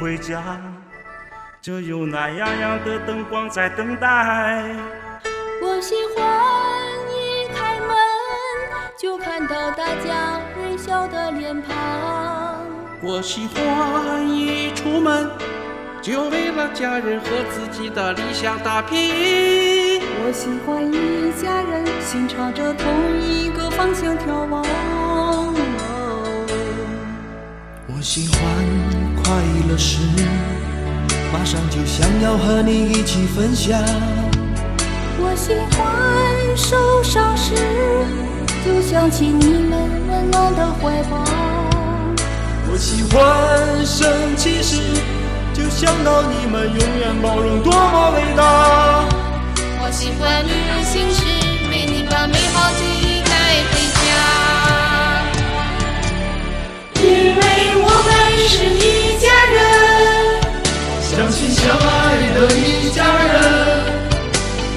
回家，就有暖洋洋的灯光在等待。我喜欢一开门就看到大家微笑的脸庞。我喜欢一出门就为了家人和自己的理想打拼。我喜欢一家人心朝着同一个方向眺望。我喜欢快乐时，马上就想要和你一起分享。我喜欢受伤时，就想起你们温暖的怀抱。我喜欢生气时，就想到你们永远包容多么伟大。我喜欢旅行时，为你把美好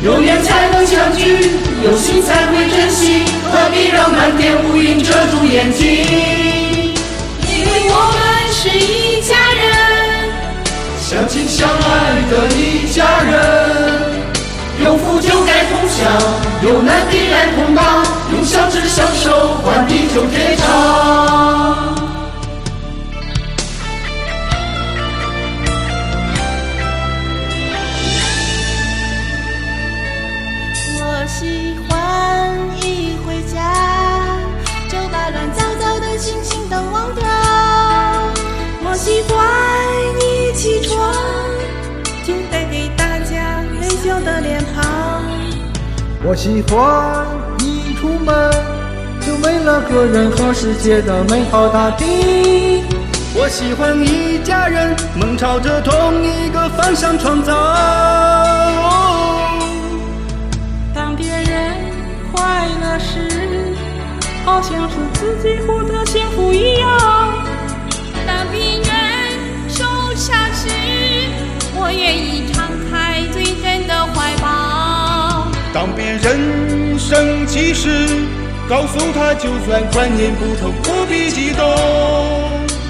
有缘才能相聚，有心才会珍惜，何必让满天乌云遮住眼睛？因为我们是一家人，相亲相爱的一家人，有福就该同享，有难必然同当，用相知相守换地久天长。我喜欢一出门就为了个人和世界的美好大地。我喜欢一家人梦朝着同一个方向创造。当别人快乐时，好像是自己当别人生气时，告诉他就算观念不同，不必激动。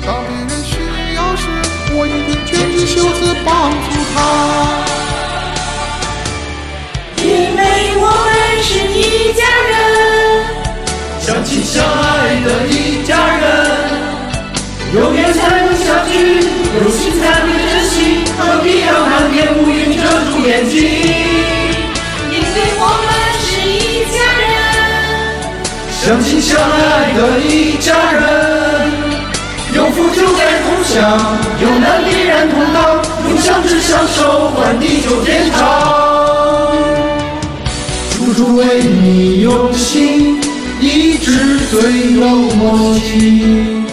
当别人需要时，我一定卷起袖子帮助他。因为我们是一家人，相亲相爱的一相亲相爱的一家人，有福就该同享，有难必然同当，用相知相守换地久天长。处处为你用心，一直最有默契。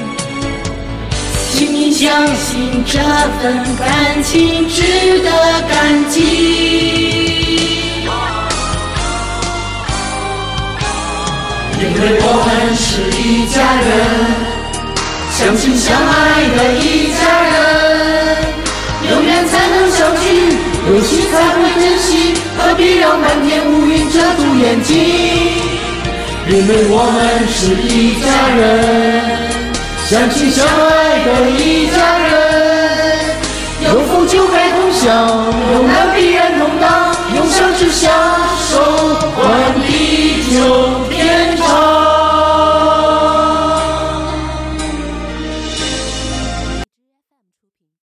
请你相信这份感情值得感激，相亲相爱的一家人有缘才能相聚有心才会珍惜何必让满天乌云遮住眼睛因为我们是一家人相亲相爱的一家人有福就该同享有难必然同当用相知相